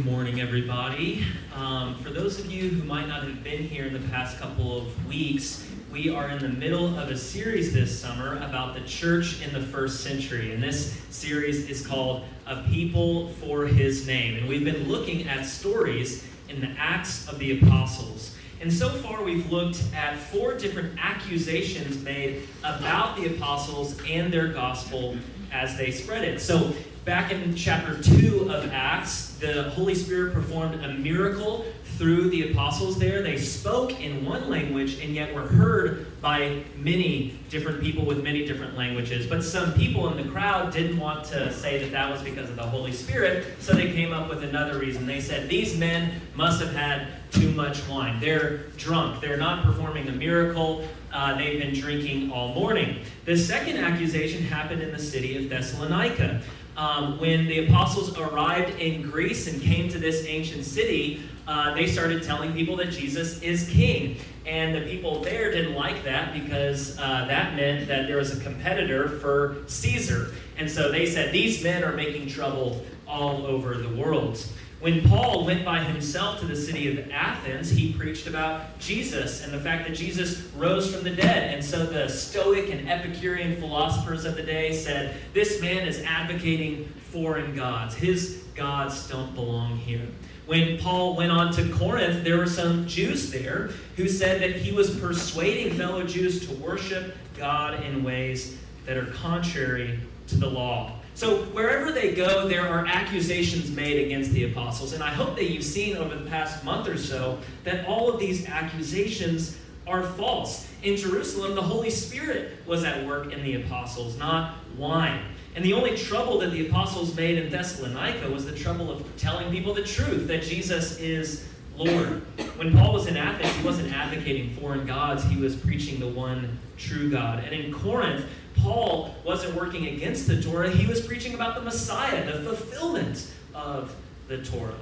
Good morning, everybody. Um, for those of you who might not have been here in the past couple of weeks, we are in the middle of a series this summer about the church in the first century. And this series is called A People for His Name. And we've been looking at stories in the Acts of the Apostles. And so far, we've looked at four different accusations made about the apostles and their gospel as they spread it. So, back in chapter 2 of Acts, the Holy Spirit performed a miracle through the apostles there. They spoke in one language and yet were heard by many different people with many different languages. But some people in the crowd didn't want to say that that was because of the Holy Spirit, so they came up with another reason. They said, These men must have had too much wine. They're drunk. They're not performing a miracle. Uh, they've been drinking all morning. The second accusation happened in the city of Thessalonica. Um, when the apostles arrived in Greece and came to this ancient city, uh, they started telling people that Jesus is king. And the people there didn't like that because uh, that meant that there was a competitor for Caesar. And so they said, These men are making trouble all over the world. When Paul went by himself to the city of Athens, he preached about Jesus and the fact that Jesus rose from the dead. And so the Stoic and Epicurean philosophers of the day said, This man is advocating foreign gods. His gods don't belong here. When Paul went on to Corinth, there were some Jews there who said that he was persuading fellow Jews to worship God in ways that are contrary to the law. So, wherever they go, there are accusations made against the apostles. And I hope that you've seen over the past month or so that all of these accusations are false. In Jerusalem, the Holy Spirit was at work in the apostles, not wine. And the only trouble that the apostles made in Thessalonica was the trouble of telling people the truth that Jesus is Lord. When Paul was in Athens, he wasn't advocating foreign gods, he was preaching the one true God. And in Corinth, Paul wasn't working against the Torah, he was preaching about the Messiah, the fulfillment of the Torah.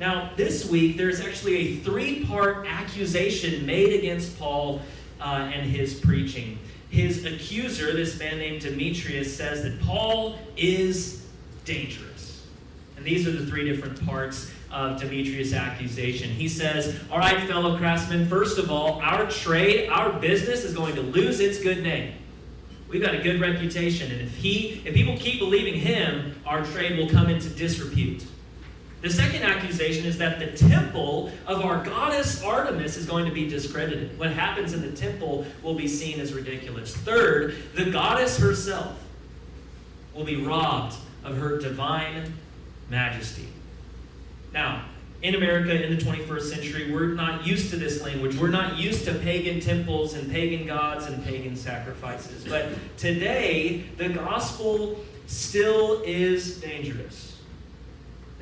Now, this week, there's actually a three part accusation made against Paul uh, and his preaching his accuser, this man named Demetrius, says that Paul is dangerous. And these are the three different parts of Demetrius' accusation. He says, All right, fellow craftsmen, first of all, our trade, our business is going to lose its good name. We've got a good reputation, and if he if people keep believing him, our trade will come into disrepute. The second accusation is that the temple of our goddess Artemis is going to be discredited. What happens in the temple will be seen as ridiculous. Third, the goddess herself will be robbed of her divine majesty. Now, in America in the 21st century, we're not used to this language. We're not used to pagan temples and pagan gods and pagan sacrifices. But today, the gospel still is dangerous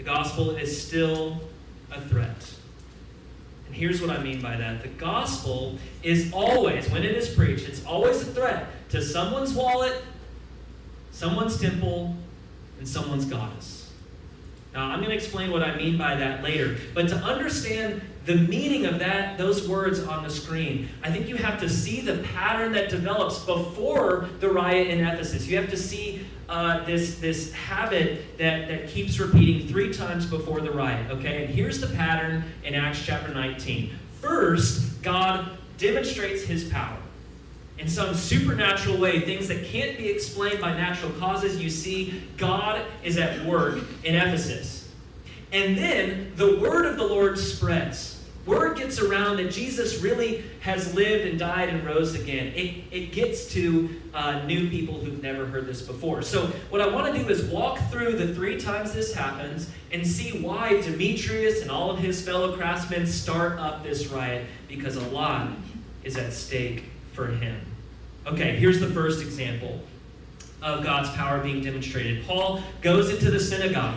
the gospel is still a threat. And here's what I mean by that the gospel is always, when it is preached, it's always a threat to someone's wallet, someone's temple, and someone's goddess. Now, I'm going to explain what I mean by that later. But to understand the meaning of that, those words on the screen, I think you have to see the pattern that develops before the riot in Ephesus. You have to see uh, this, this habit that, that keeps repeating three times before the riot, okay? And here's the pattern in Acts chapter 19. First, God demonstrates his power. In some supernatural way, things that can't be explained by natural causes, you see God is at work in Ephesus. And then the word of the Lord spreads word gets around that Jesus really has lived and died and rose again, it, it gets to uh, new people who've never heard this before. So, what I want to do is walk through the three times this happens and see why Demetrius and all of his fellow craftsmen start up this riot because a lot is at stake for him. Okay, here's the first example of God's power being demonstrated. Paul goes into the synagogue.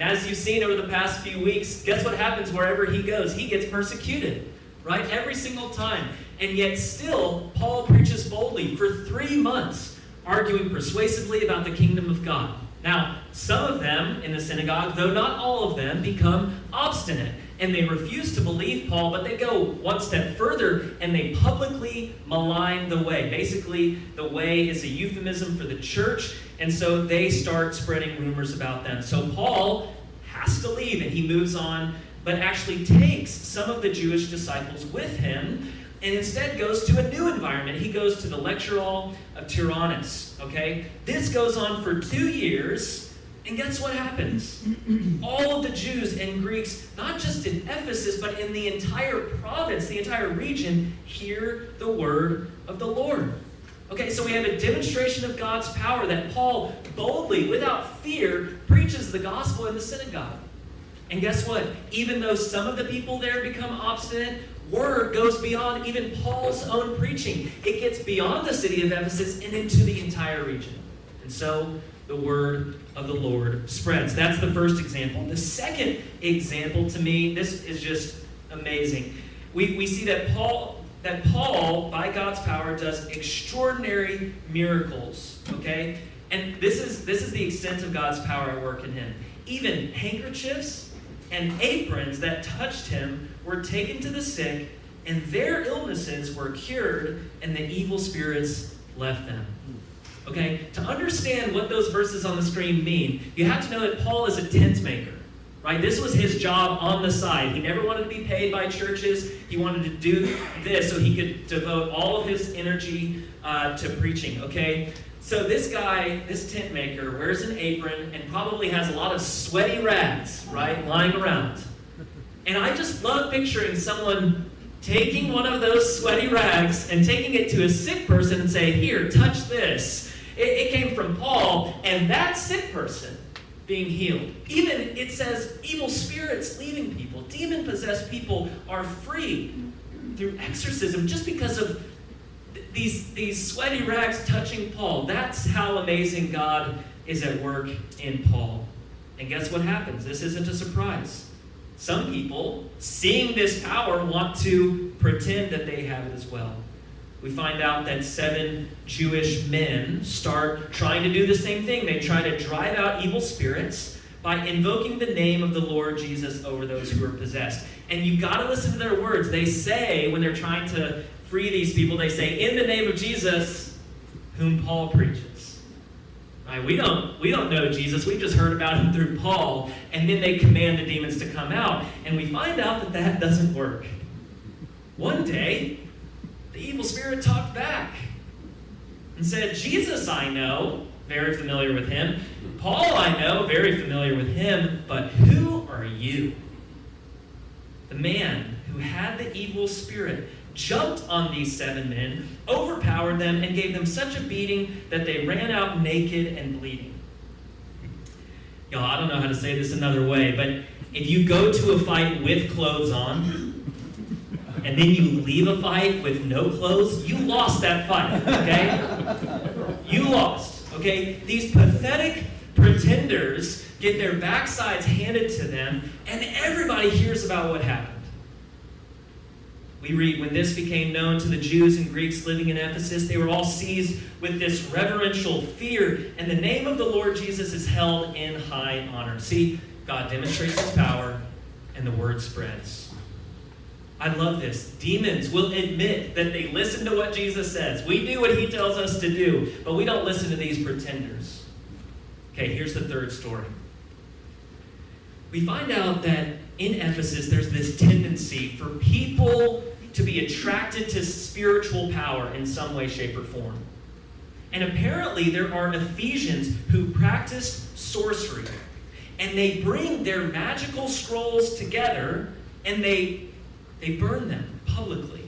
And as you've seen over the past few weeks, guess what happens wherever he goes? He gets persecuted, right? Every single time. And yet, still, Paul preaches boldly for three months, arguing persuasively about the kingdom of God. Now, some of them in the synagogue, though not all of them, become obstinate and they refuse to believe Paul, but they go one step further and they publicly malign the way. Basically, the way is a euphemism for the church, and so they start spreading rumors about them. So Paul has to leave and he moves on, but actually takes some of the Jewish disciples with him and instead goes to a new environment. He goes to the lecture hall of Tyrannus. Okay? This goes on for two years. And guess what happens? All of the Jews and Greeks, not just in Ephesus, but in the entire province, the entire region, hear the word of the Lord. Okay, so we have a demonstration of God's power that Paul boldly, without fear, preaches the gospel in the synagogue. And guess what? Even though some of the people there become obstinate, word goes beyond even Paul's own preaching. It gets beyond the city of Ephesus and into the entire region. And so the word of the Lord spreads. That's the first example. The second example to me, this is just amazing. We, we see that Paul that Paul, by God's power, does extraordinary miracles. Okay? And this is this is the extent of God's power at work in him. Even handkerchiefs and aprons that touched him were taken to the sick, and their illnesses were cured, and the evil spirits left them. Okay? To understand what those verses on the screen mean, you have to know that Paul is a tent maker. Right? This was his job on the side. He never wanted to be paid by churches. He wanted to do this so he could devote all of his energy uh, to preaching. Okay? So this guy, this tent maker, wears an apron and probably has a lot of sweaty rags, right, lying around. And I just love picturing someone taking one of those sweaty rags and taking it to a sick person and say, Here, touch this. It, it came from Paul, and that sick person being healed. Even it says evil spirits leaving people, demon possessed people are free through exorcism just because of these, these sweaty rags touching Paul. That's how amazing God is at work in Paul. And guess what happens? This isn't a surprise. Some people, seeing this power, want to pretend that they have it as well. We find out that seven Jewish men start trying to do the same thing. They try to drive out evil spirits by invoking the name of the Lord Jesus over those who are possessed. And you've got to listen to their words. They say, when they're trying to free these people, they say, In the name of Jesus, whom Paul preaches. Right? We don't we don't know Jesus. We just heard about him through Paul, and then they command the demons to come out, and we find out that that doesn't work. One day, the evil spirit talked back and said, "Jesus, I know, very familiar with him. Paul, I know, very familiar with him. But who are you?" The man who had the evil spirit jumped on these seven men, overpowered them, and gave them such a beating that they ran out naked and bleeding. Y'all, I don't know how to say this another way, but if you go to a fight with clothes on, and then you leave a fight with no clothes, you lost that fight, okay? You lost, okay? These pathetic pretenders get their backsides handed to them, and everybody hears about what happened. We read, when this became known to the Jews and Greeks living in Ephesus, they were all seized with this reverential fear, and the name of the Lord Jesus is held in high honor. See, God demonstrates his power, and the word spreads. I love this. Demons will admit that they listen to what Jesus says. We do what he tells us to do, but we don't listen to these pretenders. Okay, here's the third story. We find out that in Ephesus, there's this tendency for people to be attracted to spiritual power in some way, shape, or form. And apparently, there are Ephesians who practice sorcery. And they bring their magical scrolls together and they, they burned them publicly.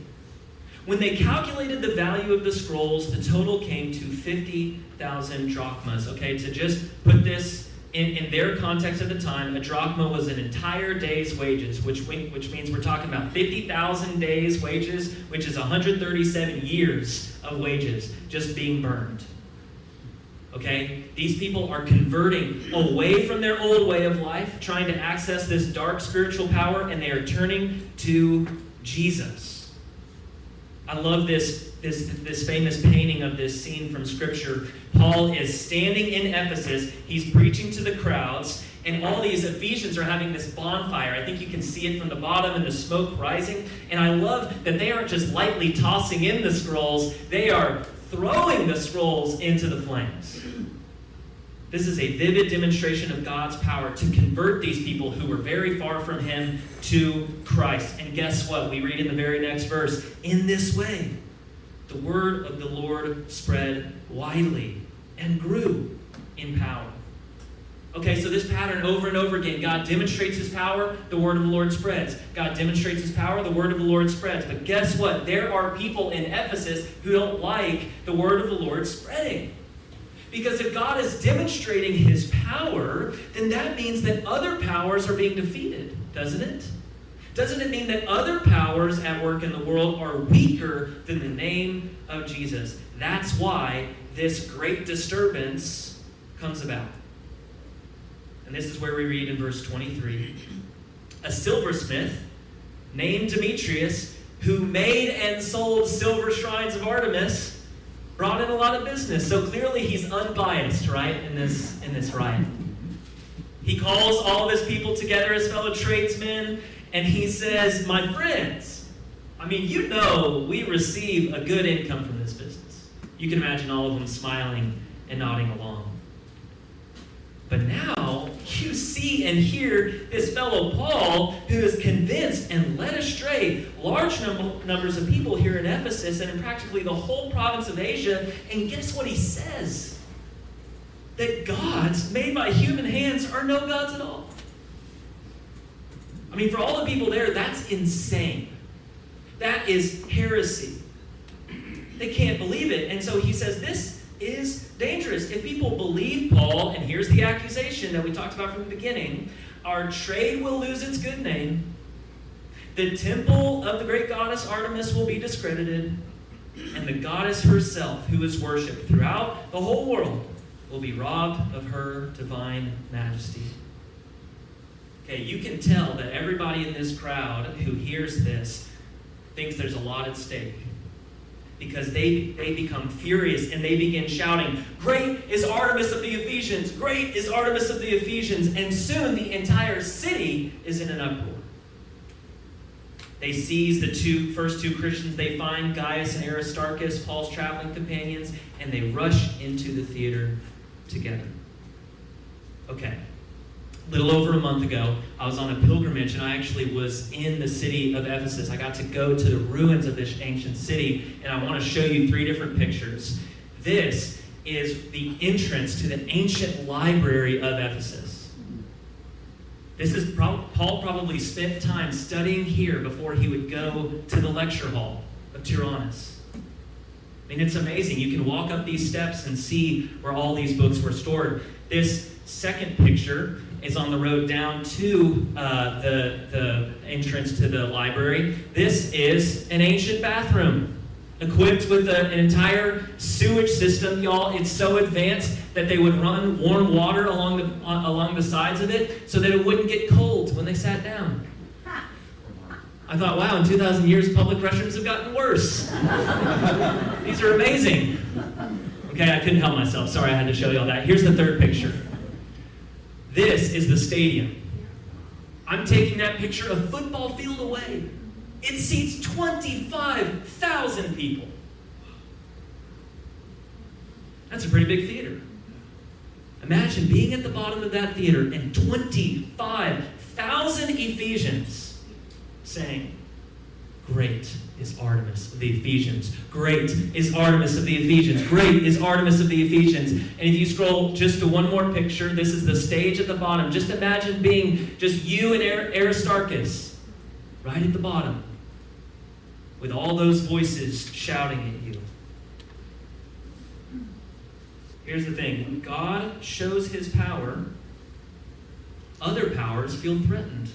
When they calculated the value of the scrolls, the total came to 50,000 drachmas. Okay, to just put this in, in their context at the time, a drachma was an entire day's wages, which, which means we're talking about 50,000 days' wages, which is 137 years of wages just being burned. Okay? These people are converting away from their old way of life, trying to access this dark spiritual power, and they are turning to Jesus. I love this, this, this famous painting of this scene from Scripture Paul is standing in Ephesus, he's preaching to the crowds, and all these Ephesians are having this bonfire. I think you can see it from the bottom and the smoke rising. And I love that they aren't just lightly tossing in the scrolls, they are throwing the scrolls into the flames. This is a vivid demonstration of God's power to convert these people who were very far from Him to Christ. And guess what? We read in the very next verse In this way, the word of the Lord spread widely and grew in power. Okay, so this pattern over and over again God demonstrates his power, the word of the Lord spreads. God demonstrates his power, the word of the Lord spreads. But guess what? There are people in Ephesus who don't like the word of the Lord spreading. Because if God is demonstrating his power, then that means that other powers are being defeated, doesn't it? Doesn't it mean that other powers at work in the world are weaker than the name of Jesus? That's why this great disturbance comes about. And this is where we read in verse 23 A silversmith named Demetrius, who made and sold silver shrines of Artemis, brought in a lot of business. So clearly he's unbiased, right, in this, in this riot. He calls all of his people together, his fellow tradesmen, and he says, My friends, I mean, you know we receive a good income from this business. You can imagine all of them smiling and nodding along. But now you see and hear this fellow Paul who is convinced and led astray large num- numbers of people here in Ephesus and in practically the whole province of Asia. And guess what he says? That gods made by human hands are no gods at all. I mean, for all the people there, that's insane. That is heresy. They can't believe it. And so he says, This is dangerous. If people believe Paul, and here's the accusation that we talked about from the beginning our trade will lose its good name, the temple of the great goddess Artemis will be discredited, and the goddess herself, who is worshipped throughout the whole world, will be robbed of her divine majesty. Okay, you can tell that everybody in this crowd who hears this thinks there's a lot at stake because they, they become furious and they begin shouting, Great is Artemis of the Ephesians! Great is Artemis of the Ephesians! And soon the entire city is in an uproar. They seize the two first two Christians they find, Gaius and Aristarchus, Paul's traveling companions, and they rush into the theater together. Okay, little over a month ago, I was on a pilgrimage and I actually was in the city of Ephesus. I got to go to the ruins of this ancient city, and I want to show you three different pictures. This is the entrance to the ancient library of Ephesus. This is Paul probably spent time studying here before he would go to the lecture hall of Tyrannus. I mean, it's amazing. You can walk up these steps and see where all these books were stored. This second picture is on the road down to uh, the, the entrance to the library. This is an ancient bathroom equipped with a, an entire sewage system, y'all. It's so advanced that they would run warm water along the, uh, along the sides of it so that it wouldn't get cold when they sat down. I thought, wow, in 2,000 years, public restrooms have gotten worse. These are amazing. Okay, I couldn't help myself. Sorry, I had to show you all that. Here's the third picture. This is the stadium. I'm taking that picture a football field away. It seats 25,000 people. That's a pretty big theater. Imagine being at the bottom of that theater and 25,000 Ephesians saying, Great is Artemis of the Ephesians. Great is Artemis of the Ephesians. Great is Artemis of the Ephesians. And if you scroll just to one more picture, this is the stage at the bottom. Just imagine being just you and Aristarchus right at the bottom with all those voices shouting at you. Here's the thing when God shows his power, other powers feel threatened.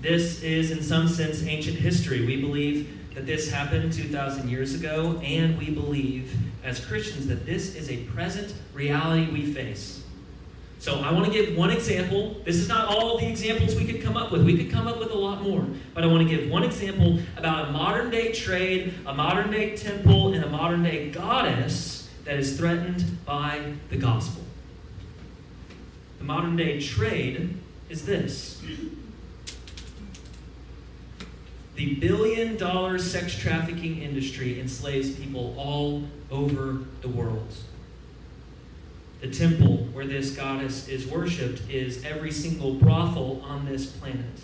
This is, in some sense, ancient history. We believe that this happened 2,000 years ago, and we believe as Christians that this is a present reality we face. So I want to give one example. This is not all the examples we could come up with. We could come up with a lot more. But I want to give one example about a modern day trade, a modern day temple, and a modern day goddess that is threatened by the gospel. The modern day trade is this the billion dollar sex trafficking industry enslaves people all over the world. The temple where this goddess is worshipped is every single brothel on this planet.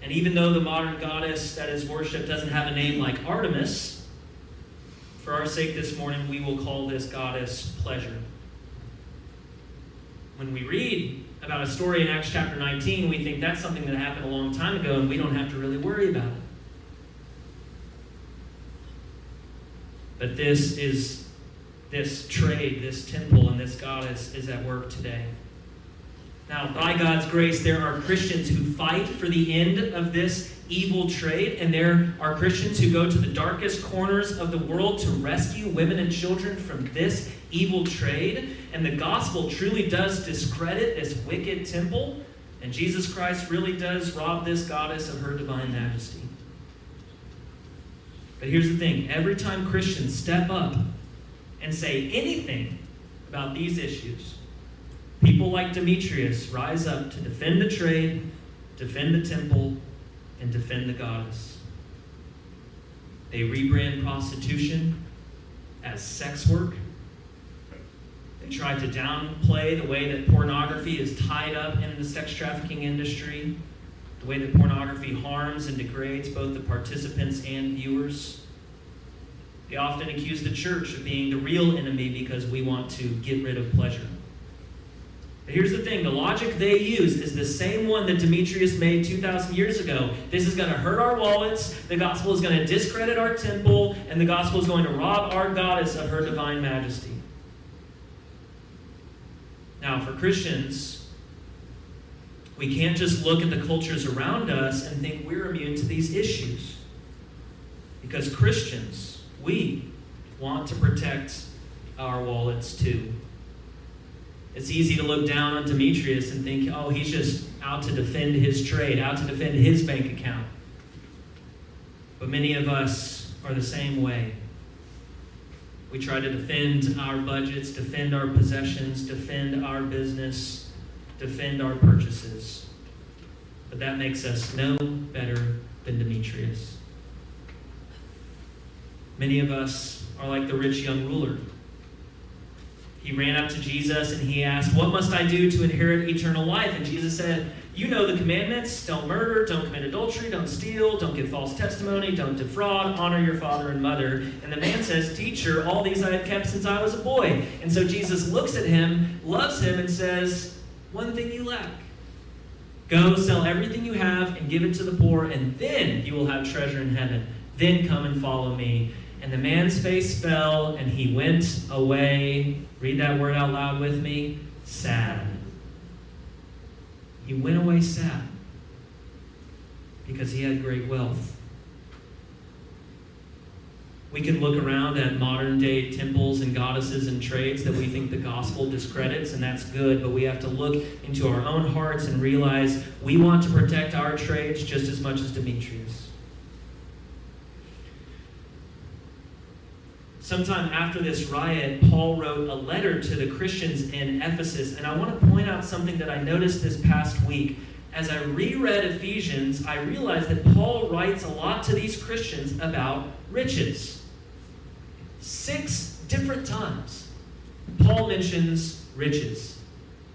And even though the modern goddess that is worshipped doesn't have a name like Artemis, for our sake this morning, we will call this goddess pleasure. When we read about a story in Acts chapter 19, we think that's something that happened a long time ago and we don't have to really worry about it. But this is this trade, this temple, and this goddess is at work today. Now, by God's grace, there are Christians who fight for the end of this evil trade, and there are Christians who go to the darkest corners of the world to rescue women and children from this evil trade. And the gospel truly does discredit this wicked temple, and Jesus Christ really does rob this goddess of her divine majesty. But here's the thing every time Christians step up and say anything about these issues, people like Demetrius rise up to defend the trade, defend the temple, and defend the goddess. They rebrand prostitution as sex work. They try to downplay the way that pornography is tied up in the sex trafficking industry, the way that pornography harms and degrades both the participants and viewers. They often accuse the church of being the real enemy because we want to get rid of pleasure. But here's the thing the logic they used is the same one that Demetrius made 2,000 years ago. This is going to hurt our wallets, the gospel is going to discredit our temple, and the gospel is going to rob our goddess of her divine majesty. Now, for Christians, we can't just look at the cultures around us and think we're immune to these issues. Because Christians, we want to protect our wallets too. It's easy to look down on Demetrius and think, oh, he's just out to defend his trade, out to defend his bank account. But many of us are the same way. We try to defend our budgets, defend our possessions, defend our business, defend our purchases. But that makes us no better than Demetrius. Many of us are like the rich young ruler he ran up to Jesus and he asked, What must I do to inherit eternal life? And Jesus said, You know the commandments don't murder, don't commit adultery, don't steal, don't give false testimony, don't defraud, honor your father and mother. And the man says, Teacher, all these I have kept since I was a boy. And so Jesus looks at him, loves him, and says, One thing you lack. Go sell everything you have and give it to the poor, and then you will have treasure in heaven. Then come and follow me. And the man's face fell, and he went away. Read that word out loud with me sad. He went away sad because he had great wealth. We can look around at modern day temples and goddesses and trades that we think the gospel discredits, and that's good, but we have to look into our own hearts and realize we want to protect our trades just as much as Demetrius. Sometime after this riot, Paul wrote a letter to the Christians in Ephesus. And I want to point out something that I noticed this past week. As I reread Ephesians, I realized that Paul writes a lot to these Christians about riches. Six different times, Paul mentions riches.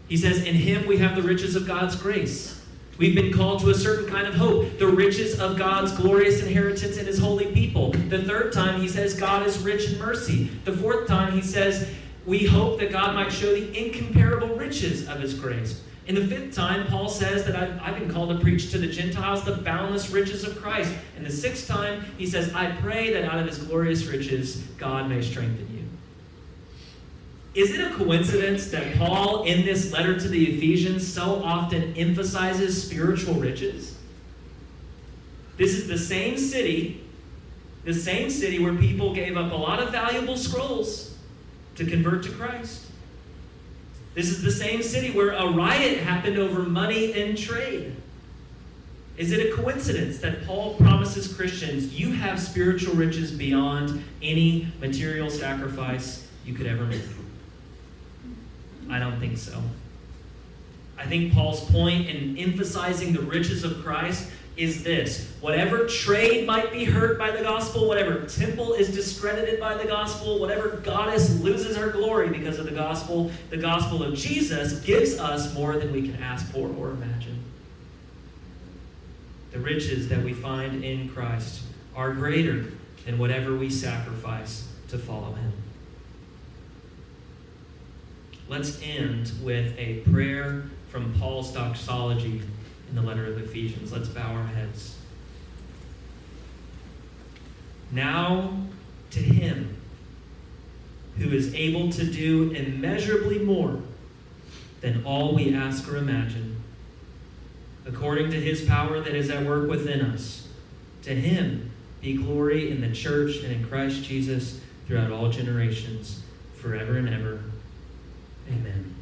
He says, In him we have the riches of God's grace. We've been called to a certain kind of hope, the riches of God's glorious inheritance in his holy people. The third time, he says God is rich in mercy. The fourth time, he says we hope that God might show the incomparable riches of his grace. In the fifth time, Paul says that I've, I've, been called to preach to the Gentiles the boundless riches of Christ. And the sixth time, he says, I pray that out of his glorious riches, God may strengthen you. Is it a coincidence that Paul, in this letter to the Ephesians, so often emphasizes spiritual riches? This is the same city, the same city where people gave up a lot of valuable scrolls to convert to Christ. This is the same city where a riot happened over money and trade. Is it a coincidence that Paul promises Christians, you have spiritual riches beyond any material sacrifice you could ever make? I don't think so. I think Paul's point in emphasizing the riches of Christ is this whatever trade might be hurt by the gospel, whatever temple is discredited by the gospel, whatever goddess loses her glory because of the gospel, the gospel of Jesus gives us more than we can ask for or imagine. The riches that we find in Christ are greater than whatever we sacrifice to follow him. Let's end with a prayer from Paul's doxology in the letter of Ephesians. Let's bow our heads. Now to him who is able to do immeasurably more than all we ask or imagine, according to his power that is at work within us, to him be glory in the church and in Christ Jesus throughout all generations, forever and ever. Amen.